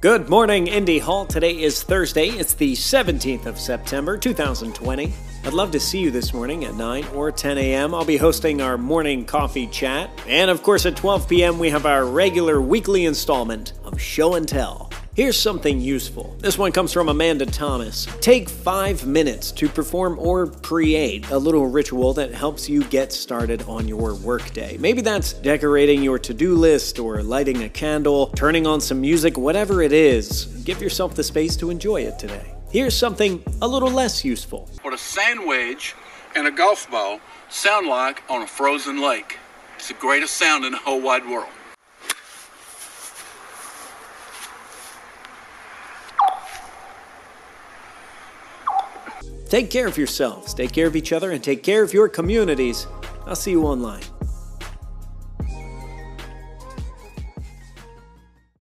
Good morning, Indy Hall. Today is Thursday. It's the 17th of September, 2020. I'd love to see you this morning at 9 or 10 a.m. I'll be hosting our morning coffee chat. And of course, at 12 p.m., we have our regular weekly installment of Show and Tell. Here's something useful. This one comes from Amanda Thomas. Take five minutes to perform or create a little ritual that helps you get started on your workday. Maybe that's decorating your to do list or lighting a candle, turning on some music, whatever it is. Give yourself the space to enjoy it today. Here's something a little less useful. What a sandwich and a golf ball sound like on a frozen lake. It's the greatest sound in the whole wide world. Take care of yourselves, take care of each other, and take care of your communities. I'll see you online.